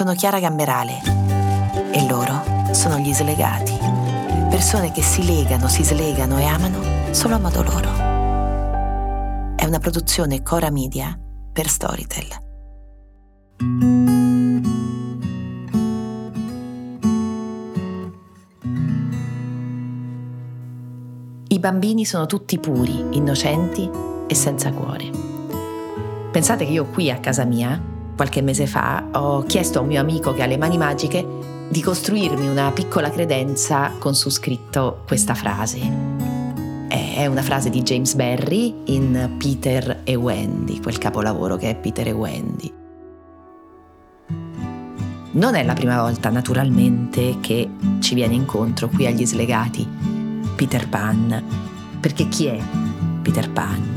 Sono Chiara Gamberale e loro sono gli slegati. Persone che si legano, si slegano e amano solo a modo loro. È una produzione Cora Media per Storytel. I bambini sono tutti puri, innocenti e senza cuore. Pensate che io qui a casa mia, qualche mese fa, ho chiesto a un mio amico che ha le mani magiche di costruirmi una piccola credenza con su scritto questa frase. È una frase di James Barry in Peter e Wendy, quel capolavoro che è Peter e Wendy. Non è la prima volta, naturalmente, che ci viene incontro qui agli slegati Peter Pan. Perché chi è Peter Pan?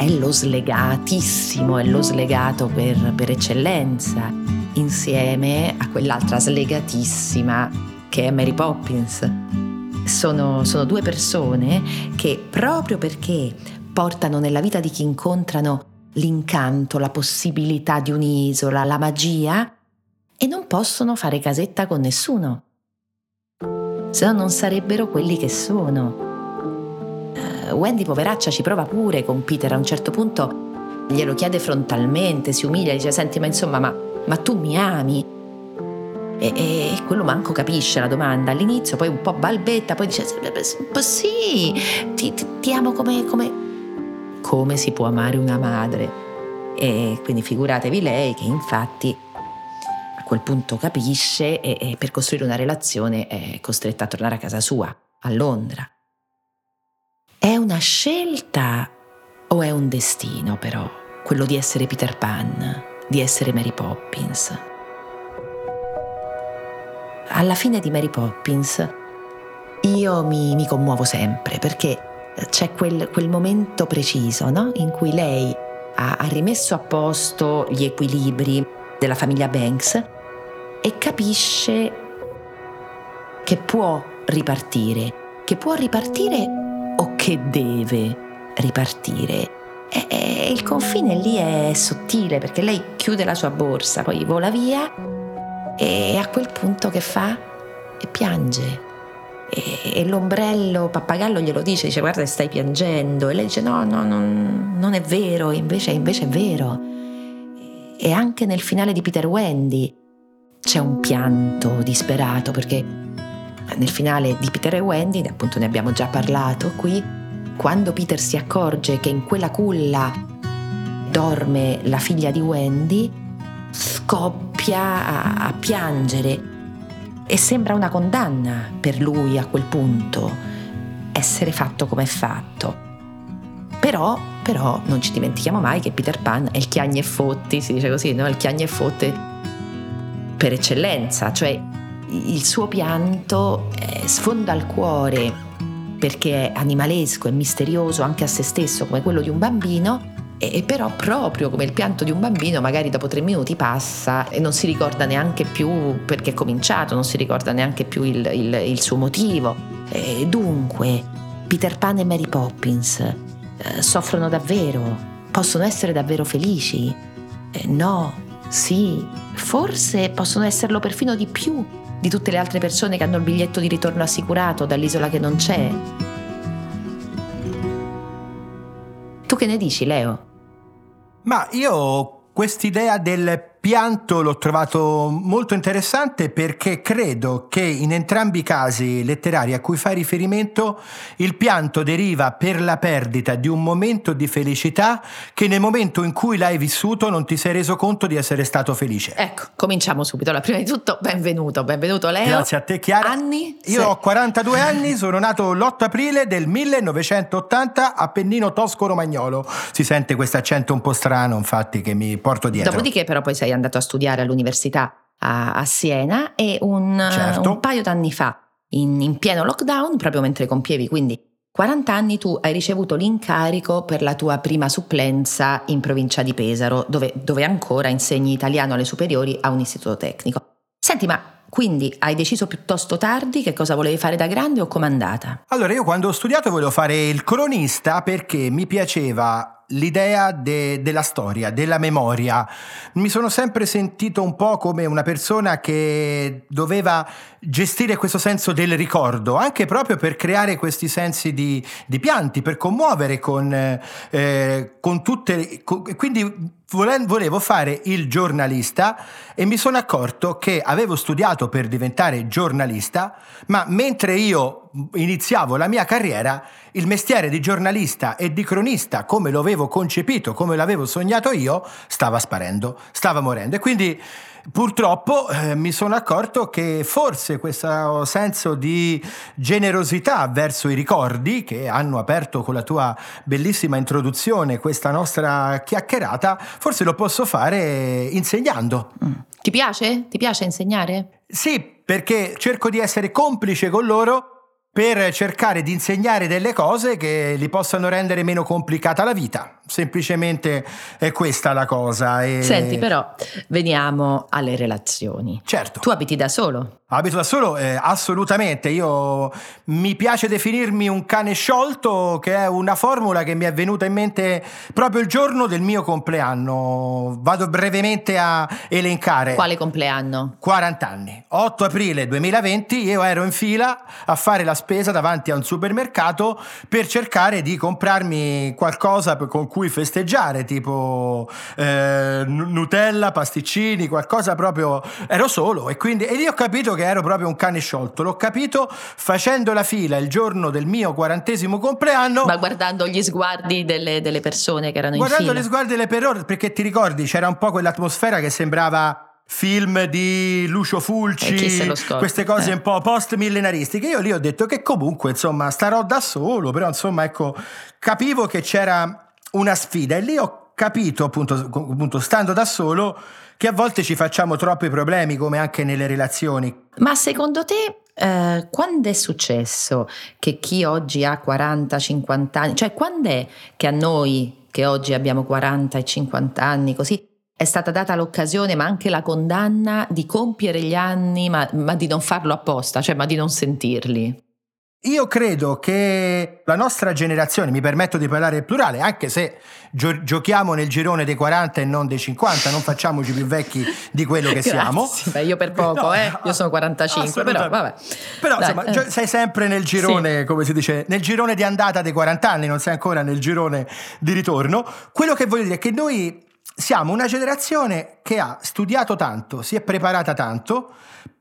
È lo slegatissimo, è lo slegato per, per eccellenza, insieme a quell'altra slegatissima che è Mary Poppins. Sono, sono due persone che proprio perché portano nella vita di chi incontrano l'incanto, la possibilità di un'isola, la magia, e non possono fare casetta con nessuno. Se no non sarebbero quelli che sono. Wendy, poveraccia, ci prova pure con Peter a un certo punto, glielo chiede frontalmente, si umilia, dice senti ma insomma ma, ma tu mi ami? E, e, quello manco capisce la domanda all'inizio, poi un po' balbetta, poi dice sì, ti, ti, amo come, come, come si può amare una madre. E quindi figuratevi lei che infatti quel punto capisce e, e per costruire una relazione è costretta a tornare a casa sua, a Londra. È una scelta o è un destino però, quello di essere Peter Pan, di essere Mary Poppins? Alla fine di Mary Poppins io mi, mi commuovo sempre perché c'è quel, quel momento preciso no? in cui lei ha, ha rimesso a posto gli equilibri della famiglia Banks e capisce che può ripartire, che può ripartire o che deve ripartire. E, e il confine lì è sottile perché lei chiude la sua borsa, poi vola via e a quel punto che fa? E piange. E, e l'ombrello pappagallo glielo dice, dice guarda stai piangendo e lei dice no, no, non, non è vero, invece, invece è vero. E anche nel finale di Peter Wendy, c'è un pianto disperato perché nel finale di Peter e Wendy, appunto ne abbiamo già parlato qui, quando Peter si accorge che in quella culla dorme la figlia di Wendy, scoppia a, a piangere e sembra una condanna per lui a quel punto essere fatto come è fatto. Però, però non ci dimentichiamo mai che Peter Pan è il chiagni e fotti, si dice così, no? Il chiagni e fotte per eccellenza, cioè il suo pianto eh, sfonda il cuore perché è animalesco e misterioso anche a se stesso come quello di un bambino e però proprio come il pianto di un bambino magari dopo tre minuti passa e non si ricorda neanche più perché è cominciato, non si ricorda neanche più il, il, il suo motivo. E dunque, Peter Pan e Mary Poppins eh, soffrono davvero, possono essere davvero felici? Eh, no, sì, forse possono esserlo perfino di più di tutte le altre persone che hanno il biglietto di ritorno assicurato dall'isola che non c'è. Tu che ne dici, Leo? Ma io quest'idea del pianto l'ho trovato molto interessante perché credo che in entrambi i casi letterari a cui fai riferimento il pianto deriva per la perdita di un momento di felicità che nel momento in cui l'hai vissuto non ti sei reso conto di essere stato felice. Ecco, cominciamo subito. Allora, prima di tutto, benvenuto, benvenuto Leo. Grazie a te Chiara. Anni? Io ho 42 anni, sono nato l'8 aprile del 1980 a Pennino Tosco Romagnolo. Si sente questo accento un po' strano, infatti, che mi porto dietro. Dopodiché però poi sei sei andato a studiare all'università a, a Siena e un, certo. un paio d'anni fa, in, in pieno lockdown, proprio mentre compievi quindi 40 anni tu hai ricevuto l'incarico per la tua prima supplenza in provincia di Pesaro, dove, dove, ancora insegni italiano alle superiori a un istituto tecnico. Senti, ma quindi hai deciso piuttosto tardi che cosa volevi fare da grande o com'è andata? Allora, io quando ho studiato volevo fare il cronista perché mi piaceva l'idea de, della storia, della memoria. Mi sono sempre sentito un po' come una persona che doveva gestire questo senso del ricordo, anche proprio per creare questi sensi di, di pianti, per commuovere con, eh, con tutte... Con, quindi volevo fare il giornalista e mi sono accorto che avevo studiato per diventare giornalista, ma mentre io iniziavo la mia carriera, il mestiere di giornalista e di cronista, come lo avevo concepito, come l'avevo sognato io, stava sparendo, stava morendo. E quindi Purtroppo eh, mi sono accorto che forse questo senso di generosità verso i ricordi che hanno aperto con la tua bellissima introduzione questa nostra chiacchierata, forse lo posso fare insegnando. Mm. Ti piace? Ti piace insegnare? Sì, perché cerco di essere complice con loro per cercare di insegnare delle cose che li possano rendere meno complicata la vita. Semplicemente è questa la cosa. E... Senti, però, veniamo alle relazioni. Certo. Tu abiti da solo? Abito da solo? Eh, assolutamente. Io mi piace definirmi un cane sciolto, che è una formula che mi è venuta in mente proprio il giorno del mio compleanno. Vado brevemente a elencare. Quale compleanno? 40 anni. 8 aprile 2020 io ero in fila a fare la spesa davanti a un supermercato per cercare di comprarmi qualcosa con cui festeggiare, tipo eh, Nutella, pasticcini, qualcosa proprio. Ero solo e quindi e lì ho capito che ero proprio un cane sciolto. L'ho capito facendo la fila il giorno del mio quarantesimo compleanno. Ma guardando gli sguardi delle, delle persone che erano in fila. Guardando gli sguardi delle persone, perché ti ricordi c'era un po' quell'atmosfera che sembrava film di Lucio Fulci, queste cose eh. un po' post millenaristiche. Io lì ho detto che comunque, insomma, starò da solo, però insomma, ecco, capivo che c'era una sfida e lì ho capito, appunto, appunto stando da solo, che a volte ci facciamo troppi problemi, come anche nelle relazioni. Ma secondo te eh, quando è successo che chi oggi ha 40-50 anni, cioè quando è che a noi che oggi abbiamo 40 e 50 anni così è stata data l'occasione, ma anche la condanna di compiere gli anni, ma, ma di non farlo apposta, cioè ma di non sentirli. Io credo che la nostra generazione, mi permetto di parlare in plurale, anche se gio- giochiamo nel girone dei 40 e non dei 50, non facciamoci più vecchi di quello che siamo. Beh, io per poco, no, eh? io sono 45, però vabbè. Però Dai, insomma, eh. sei sempre nel girone, sì. come si dice, nel girone di andata dei 40 anni, non sei ancora nel girone di ritorno. Quello che voglio dire è che noi siamo una generazione che ha studiato tanto, si è preparata tanto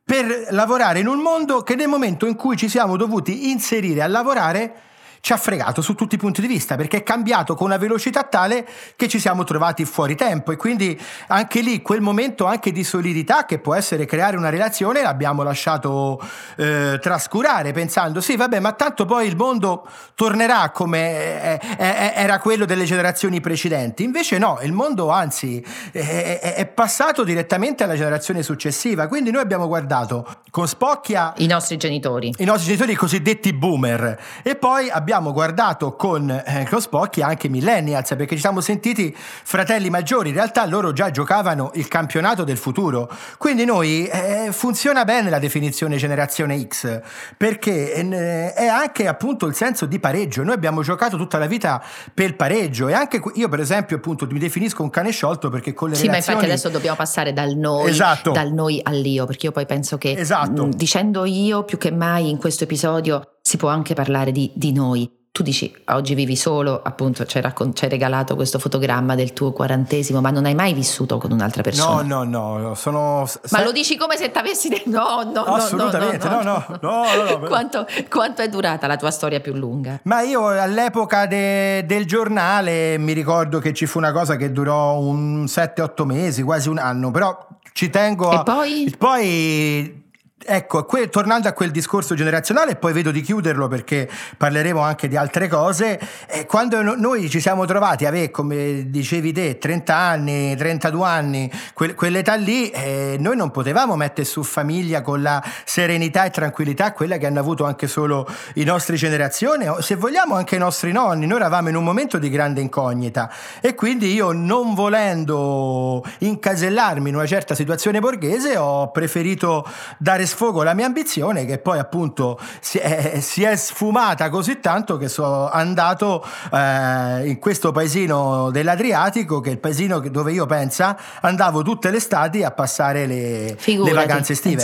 per lavorare in un mondo che nel momento in cui ci siamo dovuti inserire a lavorare ci ha fregato su tutti i punti di vista perché è cambiato con una velocità tale che ci siamo trovati fuori tempo. E quindi anche lì quel momento anche di solidità che può essere creare una relazione l'abbiamo lasciato eh, trascurare pensando sì vabbè ma tanto poi il mondo tornerà come eh, eh, era quello delle generazioni precedenti. Invece no il mondo anzi è passato direttamente alla generazione successiva. Quindi noi abbiamo guardato con spocchia i nostri genitori. I nostri genitori i cosiddetti boomer. E poi abbiamo abbiamo guardato con, eh, con Spocchi anche millennials perché ci siamo sentiti fratelli maggiori, in realtà loro già giocavano il campionato del futuro, quindi noi eh, funziona bene la definizione generazione X perché eh, è anche appunto il senso di pareggio, noi abbiamo giocato tutta la vita per pareggio e anche io per esempio appunto mi definisco un cane sciolto perché con le sì, relazioni... ma infatti adesso dobbiamo passare dal noi, esatto. dal noi all'io perché io poi penso che esatto. mh, dicendo io più che mai in questo episodio si può anche parlare di, di noi. Tu dici, oggi vivi solo, appunto, ci hai, raccon- ci hai, regalato questo fotogramma del tuo quarantesimo, ma non hai mai vissuto con un'altra persona? No, no, no, sono... Ma lo dici come se ti avessi detto... No, no, Assolutamente, no, no, no. no, no, no quanto, quanto, è durata la tua storia più lunga? Ma io all'epoca de- del giornale mi ricordo che ci fu una cosa che durò un 7-8 mesi, quasi un anno, però ci tengo... A... E poi? Poi Ecco, que- tornando a quel discorso generazionale, poi vedo di chiuderlo perché parleremo anche di altre cose. Eh, quando no- noi ci siamo trovati a avere, come dicevi te, 30 anni, 32 anni, que- quell'età lì, eh, noi non potevamo mettere su famiglia con la serenità e tranquillità, quella che hanno avuto anche solo i nostri generazioni, o se vogliamo anche i nostri nonni. Noi eravamo in un momento di grande incognita e quindi io, non volendo incasellarmi in una certa situazione borghese, ho preferito dare sfogo la mia ambizione che poi appunto si è, si è sfumata così tanto che sono andato eh, in questo paesino dell'Adriatico che è il paesino dove io pensa andavo tutte le estati a passare le, le vacanze estive.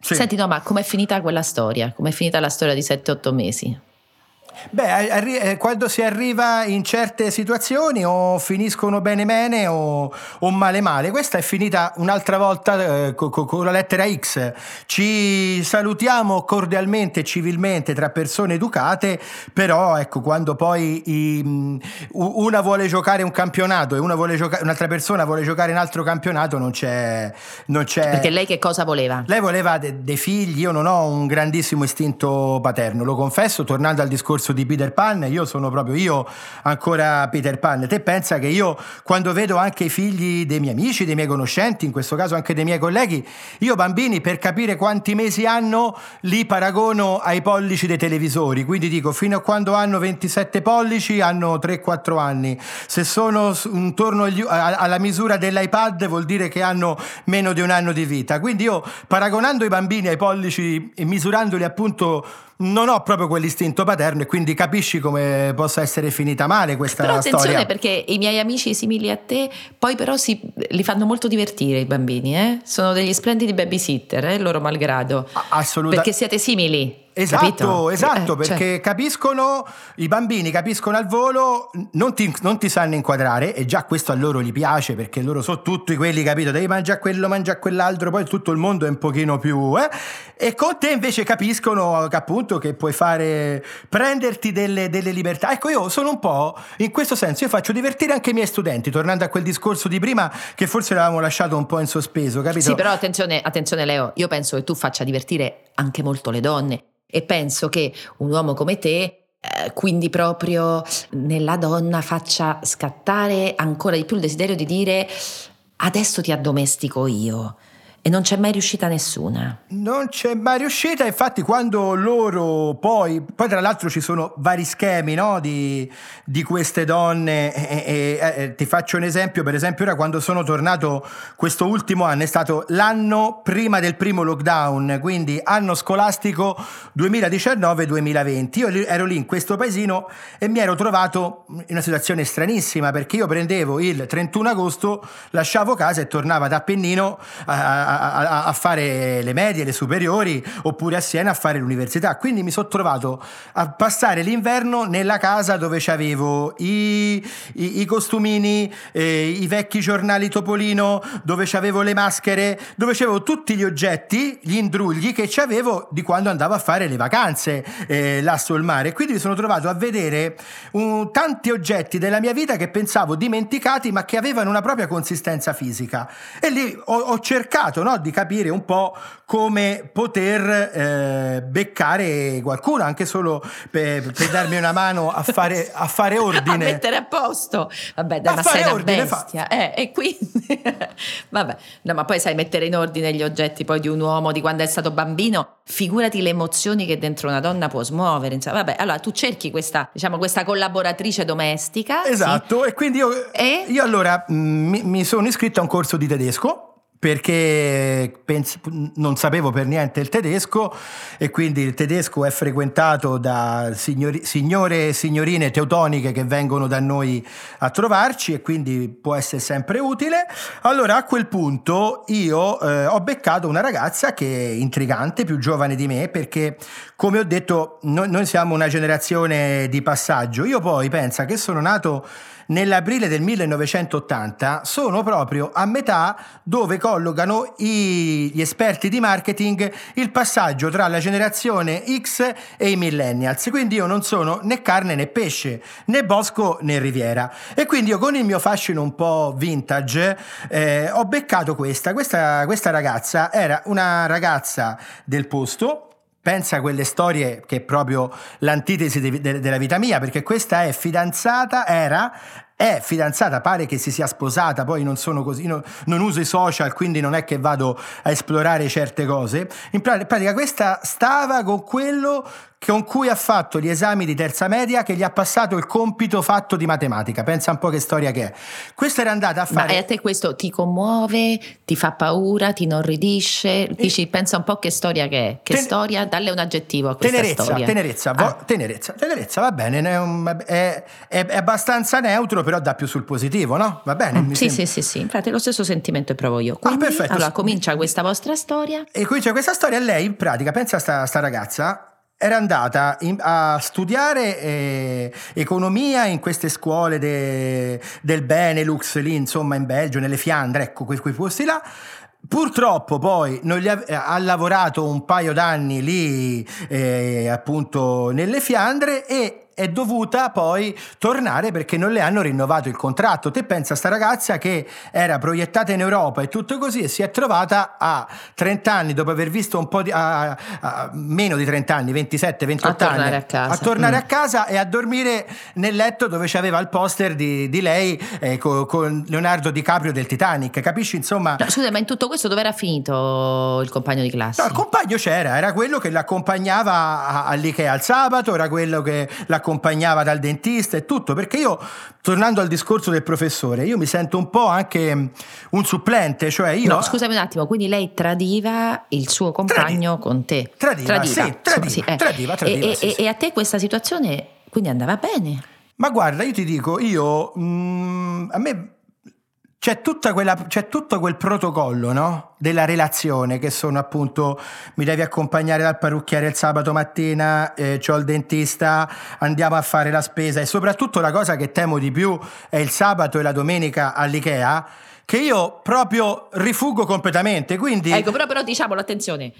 Sì. Senti no ma com'è finita quella storia? Com'è finita la storia di 7-8 mesi? Beh, arri- eh, quando si arriva in certe situazioni o finiscono bene bene o, o male male. Questa è finita un'altra volta eh, con, con la lettera X. Ci salutiamo cordialmente, civilmente tra persone educate, però ecco, quando poi i, una vuole giocare un campionato e una vuole gioca- un'altra persona vuole giocare un altro campionato, non c'è, non c'è... Perché lei che cosa voleva? Lei voleva de- dei figli, io non ho un grandissimo istinto paterno, lo confesso, tornando al discorso discorso di Peter Pan, io sono proprio io ancora Peter Pan. Te pensa che io quando vedo anche i figli dei miei amici, dei miei conoscenti, in questo caso anche dei miei colleghi, io bambini per capire quanti mesi hanno li paragono ai pollici dei televisori, quindi dico fino a quando hanno 27 pollici hanno 3-4 anni, se sono intorno agli, alla misura dell'iPad vuol dire che hanno meno di un anno di vita, quindi io paragonando i bambini ai pollici e misurandoli appunto non ho proprio quell'istinto paterno e quindi capisci come possa essere finita male questa però storia. attenzione perché i miei amici simili a te poi però si, li fanno molto divertire i bambini, eh? sono degli splendidi babysitter, eh, loro malgrado. Assolutamente. Perché siete simili. Esatto, Capito? esatto, Eh, perché cioè. capiscono, i bambini capiscono al volo, non ti, non ti sanno inquadrare e già questo a loro gli piace perché loro sono tutti quelli, capito, devi mangiare quello, mangiare quell'altro, poi tutto il mondo è un pochino più... Eh? E con te invece capiscono che appunto che puoi fare, prenderti delle, delle libertà. Ecco, io sono un po', in questo senso, io faccio divertire anche i miei studenti, tornando a quel discorso di prima che forse l'avevamo lasciato un po' in sospeso, capito? Sì, però attenzione, attenzione Leo, io penso che tu faccia divertire anche molto le donne e penso che un uomo come te eh, quindi proprio nella donna faccia scattare ancora di più il desiderio di dire adesso ti addomestico io. E non c'è mai riuscita nessuna. Non c'è mai riuscita, infatti quando loro poi, poi tra l'altro ci sono vari schemi no, di, di, queste donne, e, e, e, ti faccio un esempio, per esempio ora quando sono tornato questo ultimo anno è stato l'anno prima del primo lockdown, quindi anno scolastico 2019-2020, io ero lì in questo paesino e mi ero trovato in una situazione stranissima perché io prendevo il 31 agosto, lasciavo casa e tornavo ad Appennino a, a, a, fare le medie, le superiori, oppure a Siena a fare l'università. Quindi mi sono trovato a passare l'inverno nella casa dove avevo i, i, i costumini, eh, i vecchi giornali Topolino, dove avevo le maschere, dove avevo tutti gli oggetti, gli indrugli che avevo di quando andavo a fare le vacanze eh, là sul mare. Quindi mi sono trovato a vedere un, tanti oggetti della mia vita che pensavo dimenticati, ma che avevano una propria consistenza fisica. E lì ho, ho cercato no, di capire un po' come poter eh, beccare qualcuno, anche solo per, per, darmi una mano a fare, a fare ordine. a mettere a posto. Vabbè, dai, ma sei una bestia. Eh, e quindi... Vabbè, no, ma poi sai mettere in ordine gli oggetti poi di un uomo di quando è stato bambino, figurati le emozioni che dentro una donna può smuovere. Insomma, vabbè, allora tu cerchi questa, diciamo, questa collaboratrice domestica. Esatto, sì? e quindi io, e? io allora mh, mi, mi sono iscritto a un corso di tedesco perché pens- non sapevo per niente il tedesco e quindi il tedesco è frequentato da signori- signore e signorine teutoniche che vengono da noi a trovarci e quindi può essere sempre utile. Allora a quel punto io eh, ho beccato una ragazza che è intrigante, più giovane di me, perché come ho detto noi, noi siamo una generazione di passaggio. Io poi penso che sono nato nell'aprile del 1980 sono proprio a metà dove collocano i, gli esperti di marketing il passaggio tra la generazione X e i millennials. Quindi io non sono né carne né pesce, né bosco né riviera. E quindi io con il mio fascino un po' vintage eh, ho beccato questa. questa. Questa ragazza era una ragazza del posto pensa a quelle storie che è proprio l'antitesi de- de- della vita mia, perché questa è fidanzata, era, è fidanzata, pare che si sia sposata, poi non sono così, no, non uso i social, quindi non è che vado a esplorare certe cose. In pratica questa stava con quello con cui ha fatto gli esami di terza media che gli ha passato il compito fatto di matematica. Pensa un po' che storia che è. Questa era andata a fare. Ma a te questo ti commuove, ti fa paura, ti inorridisce? Dici, e... pensa un po' che storia che è. Che Ten... storia? Dalle un aggettivo a questa tenerezza, storia. Tenerezza, ah. vo... tenerezza, tenerezza, va bene. È, è, è, abbastanza neutro, però dà più sul positivo, no? Va bene? Mm, sì, sì, sì, sì. Infatti, lo stesso sentimento provo io. Ah, Quindi, ah, perfetto. Allora, comincia questa vostra storia. E comincia questa storia. Lei, in pratica, pensa a sta, sta ragazza era andata in, a studiare eh, economia in queste scuole de, del Benelux, lì insomma in Belgio, nelle Fiandre, ecco quei, quei posti là. Purtroppo poi ha, ha, lavorato un paio d'anni lì eh, appunto nelle Fiandre e è dovuta poi tornare perché non le hanno rinnovato il contratto. Te pensa a sta ragazza che era proiettata in Europa e tutto così e si è trovata a 30 anni dopo aver visto un po' di a, a, meno di 30 anni, 27, 28 a anni a, casa. a tornare mm. a casa e a dormire nel letto dove c'aveva il poster di, di lei eh, con, con, Leonardo DiCaprio del Titanic. Capisci insomma? No, scusa, ma in tutto questo dove era finito il compagno di classe? No, il compagno c'era, era quello che l'accompagnava all'Ikea al sabato, era quello che l'accompagnava accompagnava dal dentista e tutto, perché io, tornando al discorso del professore, io mi sento un po' anche un supplente, cioè io... No, scusami un attimo, quindi lei tradiva il suo compagno tradiva. con te? Tradiva, tradiva, sì, tradiva, sì, eh. tradiva, tradiva e, sì, e, e, a te questa situazione quindi andava bene? Ma guarda, io ti dico, io... Mm, a me c'è, quella, c'è, tutto quel protocollo no? della relazione che sono appunto mi devi accompagnare dal parrucchiere il sabato mattina, eh, ho il dentista, andiamo a fare la spesa e soprattutto la cosa che temo di più è il sabato e la domenica all'Ikea che io proprio rifugo completamente. Quindi... Ecco, però, però diciamolo, attenzione,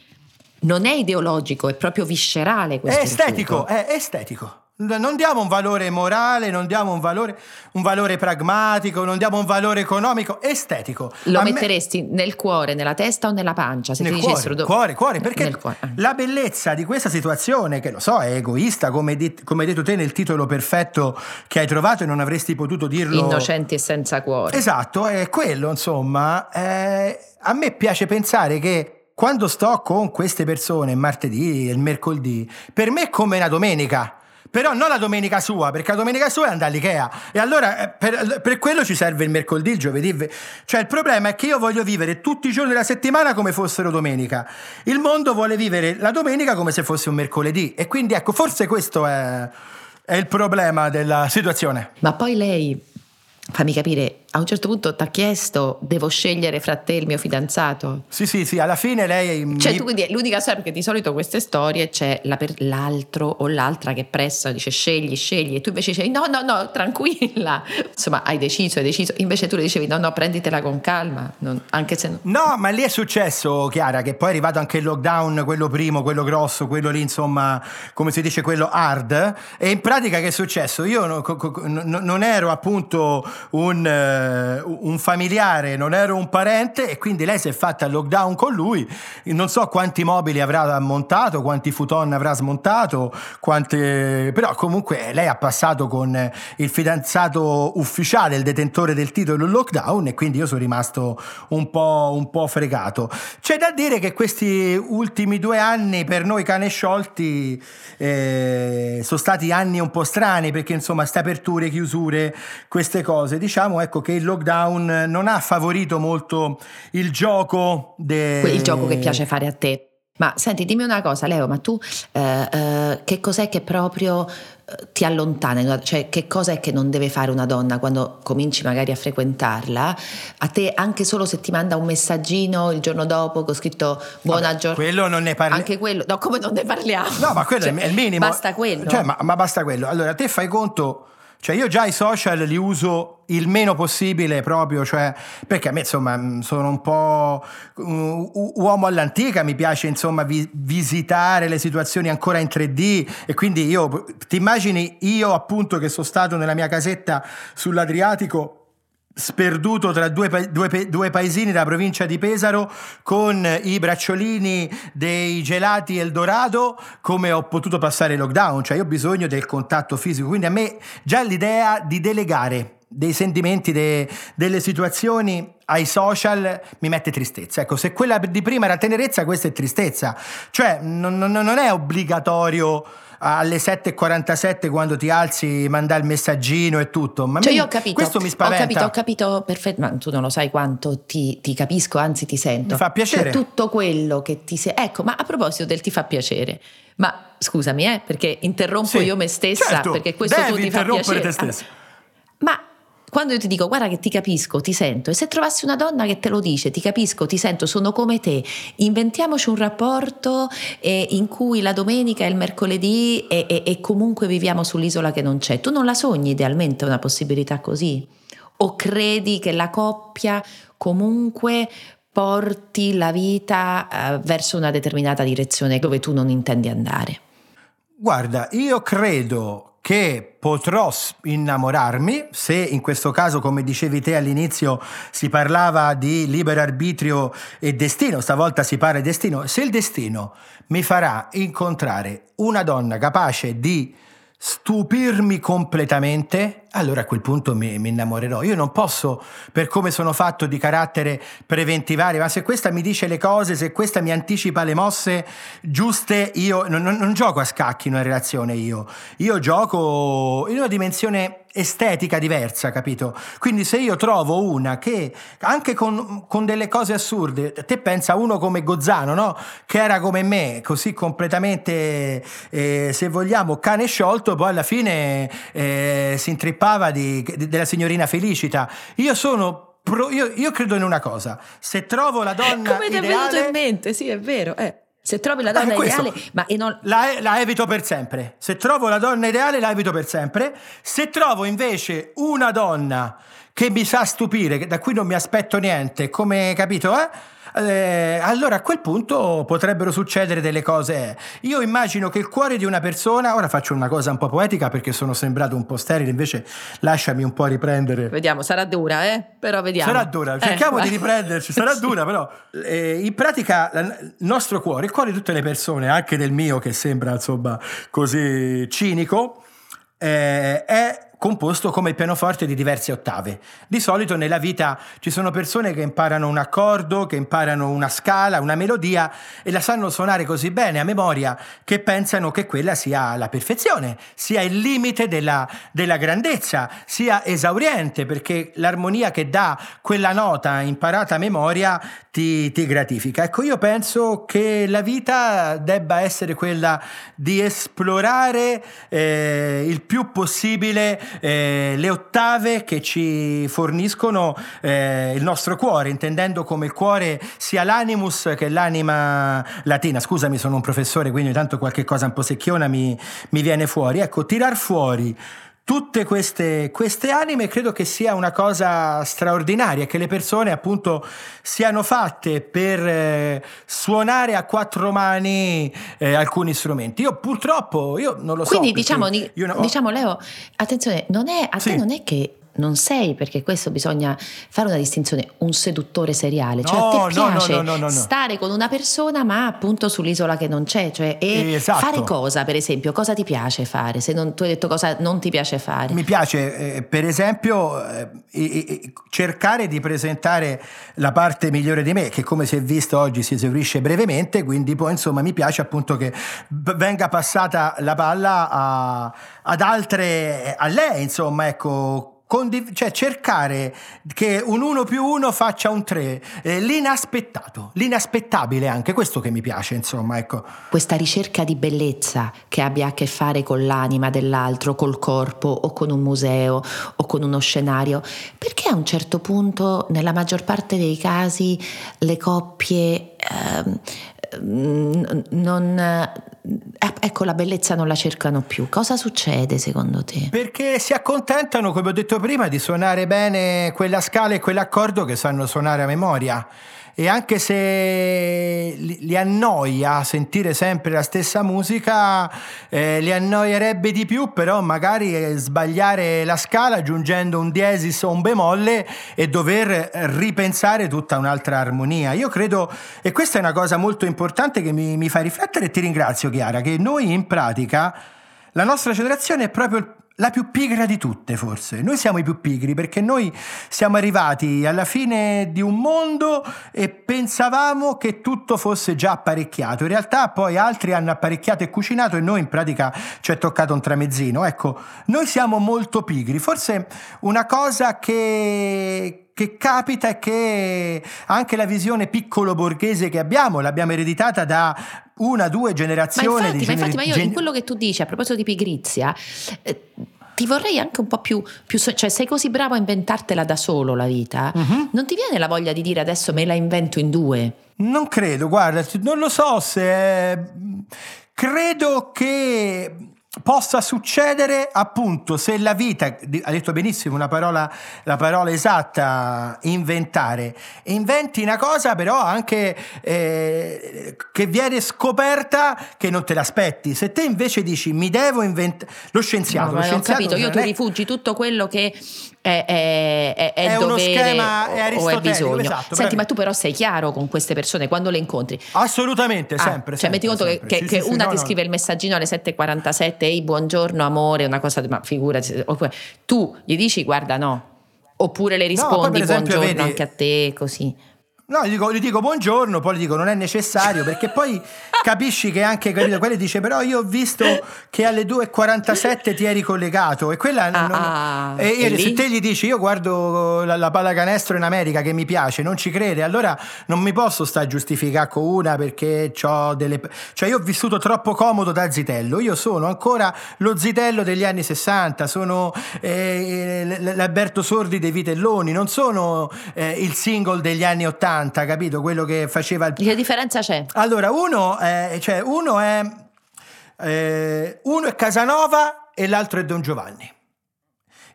non è ideologico, è proprio viscerale questo. È estetico, rifugo. è estetico. Non diamo un valore morale, non diamo un valore, un valore, pragmatico, non diamo un valore economico, estetico. Lo A metteresti me... nel cuore, nella testa o nella pancia? Se nel ti cuore, dicessero do... cuore, cuore, perché cuore. Ah. la bellezza di questa situazione, che lo so, è egoista, come, dit- come, hai detto te nel titolo perfetto che hai trovato e non avresti potuto dirlo. Innocenti e senza cuore. Esatto, è quello, insomma. Eh, a me piace pensare che quando sto con queste persone martedì e il mercoledì, per me è come una domenica però non la domenica sua, perché la domenica sua è andare all'Ikea. E allora eh, per, per, quello ci serve il mercoledì, il giovedì. Cioè il problema è che io voglio vivere tutti i giorni della settimana come fossero domenica. Il mondo vuole vivere la domenica come se fosse un mercoledì. E quindi ecco, forse questo è, è il problema della situazione. Ma poi lei, fammi capire, a un certo punto ti ha chiesto devo scegliere fra te e il mio fidanzato? Sì sì sì alla fine lei cioè mi... tu quindi l'unica storia perché di solito queste storie c'è la per, l'altro o l'altra che pressa dice scegli scegli. E tu invece dicevi no no no tranquilla. Insomma hai deciso hai deciso. Invece tu le dicevi no no prenditela con calma. Non, anche se no... no ma lì è successo Chiara che poi è arrivato anche il lockdown quello primo quello grosso quello lì insomma come si dice quello hard. E in pratica che è successo? Io non, non ero appunto un eh, un familiare, non ero un parente e quindi lei si è fatta il lockdown con lui. Non so quanti mobili avrà montato, quanti futon avrà smontato, quante... però comunque lei ha passato con il fidanzato ufficiale, il detentore del titolo lockdown e quindi io sono rimasto un po', un po' fregato. C'è da dire che questi ultimi due anni per noi cane sciolti eh, sono stati anni un po' strani perché insomma ste aperture, chiusure, queste cose, diciamo ecco che il lockdown non ha favorito molto il gioco. De... Il gioco che piace fare a te. Ma senti, dimmi una cosa, Leo, ma tu eh, eh, che cos'è che proprio eh, ti allontana? Cioè, che cosa è che non deve fare una donna quando cominci magari a frequentarla? A te, anche solo se ti manda un messaggino il giorno dopo con scritto buona giornata. Quello non ne parliamo. Anche quello, no, come non ne parliamo? No, ma quello cioè, è il minimo. Basta quello. Cioè, ma, ma basta quello. Allora, te fai conto cioè io già i social li uso il meno possibile proprio, cioè, perché a me insomma sono un po' un uomo all'antica, mi piace insomma vi, visitare le situazioni ancora in 3D e quindi io, ti immagini io appunto che sono stato nella mia casetta sull'Adriatico sperduto tra due, due, due, paesini della provincia di Pesaro con i bracciolini dei gelati Eldorado come ho potuto passare il lockdown, cioè io ho bisogno del contatto fisico, quindi a me già l'idea di delegare dei sentimenti, de, delle situazioni ai social mi mette tristezza. Ecco, se quella di prima era tenerezza, questa è tristezza. Cioè, non, non, non è obbligatorio alle 7.47 quando ti alzi manda il messaggino e tutto. Ma cioè mi, io ho capito, questo mi spaventa. Ho capito, ho capito perfetto, ma tu non lo sai quanto ti, ti capisco, anzi ti sento. Mi fa piacere. Cioè, tutto quello che ti sei... Ecco, ma a proposito del ti fa piacere, ma scusami eh, perché interrompo sì, io me stessa certo, perché questo tu ti fa piacere. te stessa. Quando io ti dico guarda che ti capisco, ti sento, e se trovassi una donna che te lo dice, ti capisco, ti sento, sono come te, inventiamoci un rapporto eh, in cui la domenica è il mercoledì e, e, e comunque viviamo sull'isola che non c'è. Tu non la sogni idealmente una possibilità così? O credi che la coppia comunque porti la vita eh, verso una determinata direzione dove tu non intendi andare? Guarda, io credo che potrò innamorarmi se in questo caso, come dicevi te all'inizio, si parlava di libero arbitrio e destino, stavolta si parla di destino, se il destino mi farà incontrare una donna capace di stupirmi completamente, allora a quel punto mi, mi, innamorerò. Io non posso, per come sono fatto di carattere, preventivare, ma se questa mi dice le cose, se questa mi anticipa le mosse giuste, io non, non, non gioco a scacchi in una relazione io. Io gioco in una dimensione estetica diversa, capito? Quindi se io trovo una che anche con, con, delle cose assurde, te pensa uno come Gozzano, no? Che era come me, così completamente, eh, se vogliamo, cane sciolto, poi alla fine eh, si intrippava di, di, della signorina Felicita. Io sono io, io, credo in una cosa: se trovo la donna. Come ti è venuto in mente? Sì, è vero. Eh. Se trovi la donna questo, ideale, ma non... la, la, evito per sempre. Se trovo la donna ideale, la evito per sempre. Se trovo invece una donna che mi sa stupire, da cui non mi aspetto niente, come capito, eh? Eh, allora a quel punto potrebbero succedere delle cose. Io immagino che il cuore di una persona, ora faccio una cosa un po' poetica perché sono sembrato un po' sterile, invece lasciami un po' riprendere. Vediamo, sarà dura, eh? Però vediamo. Sarà dura, eh, cerchiamo eh, di riprenderci, sarà sì. dura però. Eh, in pratica il nostro cuore, il cuore di tutte le persone, anche del mio che sembra insomma così cinico, eh, è composto come il pianoforte di diverse ottave. Di solito nella vita ci sono persone che imparano un accordo, che imparano una scala, una melodia e la sanno suonare così bene a memoria che pensano che quella sia la perfezione, sia il limite della, della grandezza, sia esauriente perché l'armonia che dà quella nota imparata a memoria ti, ti gratifica. Ecco, io penso che la vita debba essere quella di esplorare eh, il più possibile eh, le ottave che ci forniscono eh, il nostro cuore, intendendo come il cuore sia l'animus che l'anima latina. Scusami, sono un professore, quindi tanto qualche cosa un po' secchiona mi, mi viene fuori. Ecco, tirar fuori tutte queste, queste, anime credo che sia una cosa straordinaria, che le persone appunto siano fatte per eh, suonare a quattro mani eh, alcuni strumenti. Io purtroppo, io non lo Quindi, so. Quindi diciamo, no, diciamo Leo, attenzione, non è, a sì. te non è che non sei, perché questo bisogna fare una distinzione, un seduttore seriale, cioè no, a te piace no, no, stare con una persona ma appunto sull'isola che non c'è, cioè e esatto. fare cosa per esempio, cosa ti piace fare, se non, tu hai detto cosa non ti piace fare. Mi piace eh, per esempio eh, eh, cercare di presentare la parte migliore di me, che come si è visto oggi si esaurisce brevemente, quindi poi insomma mi piace appunto che venga passata la palla a, ad altre, a lei insomma ecco Condiv- cioè cercare che un 1 più 1 faccia un 3, eh, l'inaspettato, l'inaspettabile anche, questo che mi piace, insomma, ecco. Questa ricerca di bellezza che abbia a che fare con l'anima dell'altro, col corpo o con un museo o con uno scenario, perché a un certo punto, nella maggior parte dei casi, le coppie ehm, non, eh, ecco la bellezza non la cercano più. Cosa succede secondo te? Perché si accontentano, come ho detto prima, di suonare bene quella scala e quell'accordo che sanno suonare a memoria e anche se li annoia sentire sempre la stessa musica, eh, li annoierebbe di più però magari sbagliare la scala aggiungendo un diesis o un bemolle e dover ripensare tutta un'altra armonia. Io credo, e questa è una cosa molto importante che mi, mi fa riflettere e ti ringrazio Chiara, che noi in pratica, la nostra generazione è proprio la più pigra di tutte forse. Noi siamo i più pigri perché noi siamo arrivati alla fine di un mondo e pensavamo che tutto fosse già apparecchiato. In realtà poi altri hanno apparecchiato e cucinato e noi in pratica ci è toccato un tramezzino. Ecco, noi siamo molto pigri. Forse una cosa che, che capita è che anche la visione piccolo borghese che abbiamo, l'abbiamo ereditata da una, due generazioni. Ma infatti, ma, infatti, ma io in quello che tu dici a proposito di pigrizia, eh, ti vorrei anche un po' più, più, cioè sei così bravo a inventartela da solo la vita, uh-huh. non ti viene la voglia di dire adesso me la invento in due? Non credo, guarda, non lo so se... Credo che possa succedere appunto se la vita, ha detto benissimo una parola, la parola esatta, inventare, inventi una cosa però anche eh, che viene scoperta che non te l'aspetti. Se te invece dici mi devo inventare, lo scienziato, no, lo scienziato ho capito, io tu rifugi tutto quello che è, è, è, è uno schema o, o è bisogno. Esatto, Senti, ma tu però sei chiaro con queste persone quando le incontri? Assolutamente, ah, sempre. Cioè, sempre, metti conto sempre. che, sì, che sì, una sì, ti no, scrive no. il messaggino alle 7.47, ehi, buongiorno amore, una cosa, ma figurati, tu gli dici guarda no, oppure le rispondi no, esempio, buongiorno vedi, anche a te, così. No, gli dico, gli dico, buongiorno, poi gli dico non è necessario perché poi capisci che anche capito, quelli dice però io ho visto che alle 2.47 ti eri collegato e quella ah, non, ah, e, e se te gli dici io guardo la, la pallacanestro in America che mi piace, non ci crede, allora non mi posso sta a giustificare con una perché ho delle cioè io ho vissuto troppo comodo da zitello, io sono ancora lo zitello degli anni 60, sono eh, l'Alberto Sordi dei Vitelloni, non sono eh, il single degli anni 80 80, capito? Quello che faceva il... Che differenza c'è? Allora, uno è, cioè, uno è, eh, uno è Casanova e l'altro è Don Giovanni.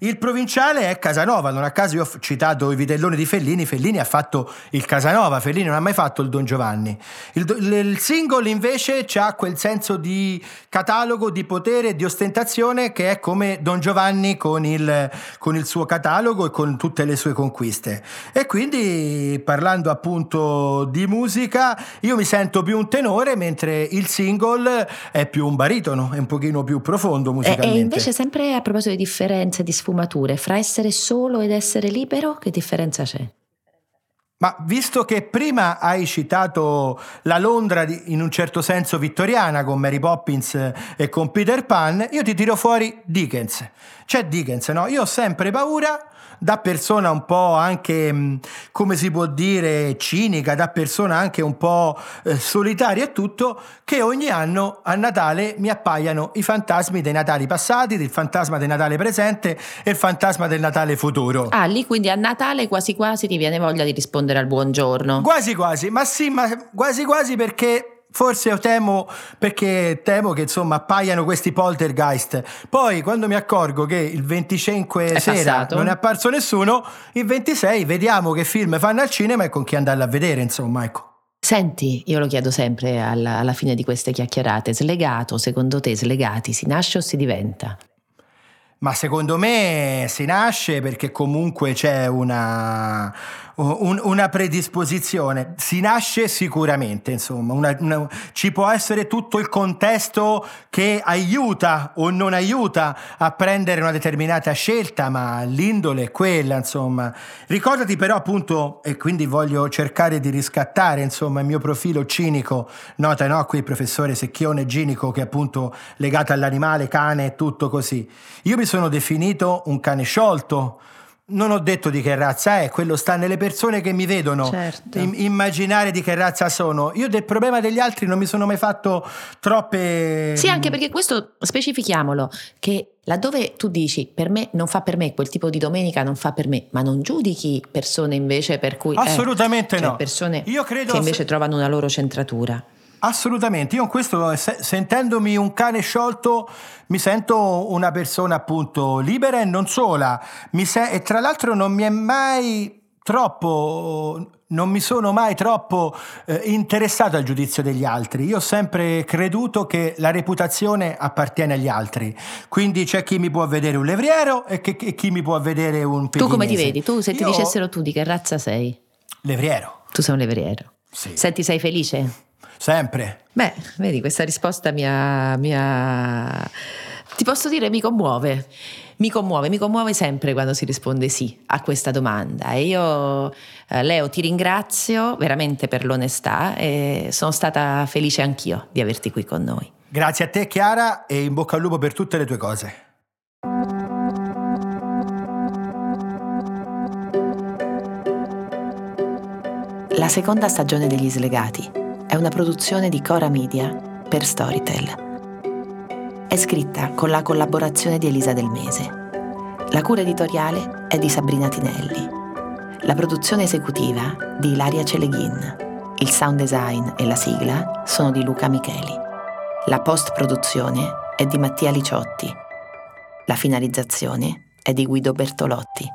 Il provinciale è Casanova, non a caso io ho citato i vitelloni di Fellini, Fellini ha fatto il Casanova, Fellini non ha mai fatto il Don Giovanni. Il, il single invece ha quel senso di catalogo, di potere, di ostentazione che è come Don Giovanni con il, con il suo catalogo e con tutte le sue conquiste. E quindi parlando appunto di musica, io mi sento più un tenore mentre il single è più un baritono, è un pochino più profondo musicalmente. E, e invece sempre a proposito di differenze, di sfumature, sfumature fra essere solo ed essere libero, che differenza c'è? Ma visto che prima hai citato la Londra in un certo senso vittoriana con Mary Poppins e con Peter Pan, io ti tiro fuori Dickens. C'è Dickens, no? Io ho sempre paura da persona un po' anche, mm, come si può dire, cinica, da persona anche un po' eh, solitaria e tutto, che ogni anno a Natale mi appaiano i fantasmi dei Natali passati, il fantasma del Natale presente e il fantasma del Natale futuro. Ah, lì quindi a Natale quasi quasi ti viene voglia di rispondere al buongiorno. Quasi quasi, ma sì, ma quasi quasi perché Forse temo perché temo che insomma appaiano questi poltergeist. Poi quando mi accorgo che il 25 è sera passato. non è apparso nessuno, il 26 vediamo che film fanno al cinema e con chi andarla a vedere, insomma, ecco. Senti, io lo chiedo sempre alla, alla fine di queste chiacchierate, slegato, secondo te slegati si nasce o si diventa? Ma secondo me si nasce perché comunque c'è una, un, una predisposizione. Si nasce sicuramente, insomma, una, una, ci può essere tutto il contesto che aiuta o non aiuta a prendere una determinata scelta, ma l'indole è quella, insomma. Ricordati però appunto, e quindi voglio cercare di riscattare, insomma, il mio profilo cinico, nota no, qui il professore Secchione cinico che è appunto legato all'animale, cane e tutto così. Io mi sono definito un cane sciolto. Non ho detto di che razza è, quello sta nelle persone che mi vedono certo. im- immaginare di che razza sono. Io del problema degli altri non mi sono mai fatto troppe. Sì, anche perché questo specifichiamolo che laddove tu dici per me non fa per me quel tipo di domenica non fa per me, ma non giudichi persone invece per cui assolutamente eh, cioè no. persone Io credo che invece se... trovano una loro centratura. Assolutamente, io in questo, sentendomi un cane sciolto, mi sento una persona appunto libera e non sola. Se- e tra l'altro non mi è mai troppo, non mi sono mai troppo eh, interessato al giudizio degli altri. Io ho sempre creduto che la reputazione appartiene agli altri. Quindi c'è chi mi può vedere un levriero e, che, e chi mi può vedere un pedinese. Tu come ti vedi? Tu se ti Io... dicessero tu di che razza sei? Levriero. Tu sei un levriero. Sì. Senti, sei felice? Sempre. Beh, vedi, questa risposta mi ha, mi ha Ti posso dire, mi commuove. Mi commuove, mi commuove sempre quando si risponde sì a questa domanda. E io, eh, Leo, ti ringrazio veramente per l'onestà e sono stata felice anch'io di averti qui con noi. Grazie a te, Chiara, e in bocca al lupo per tutte le tue cose. La seconda stagione degli Slegati è una produzione di Cora Media per Storytel. È scritta con la collaborazione di Elisa Del Mese. La cura editoriale è di Sabrina Tinelli. La produzione esecutiva di Ilaria Celeghin. Il sound design e la sigla sono di Luca Micheli. La post-produzione è di Mattia Liciotti. La finalizzazione è di Guido Bertolotti.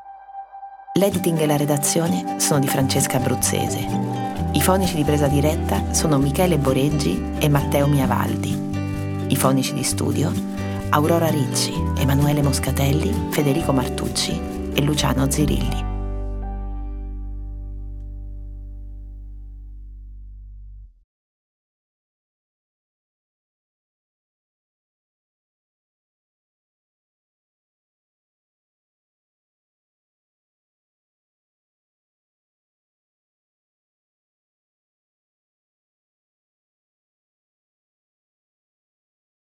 L'editing e la redazione sono di Francesca Abruzzese. I fonici di presa diretta sono Michele Boreggi e Matteo Miavaldi. I fonici di studio Aurora Ricci, Emanuele Moscatelli, Federico Martucci e Luciano Zirilli.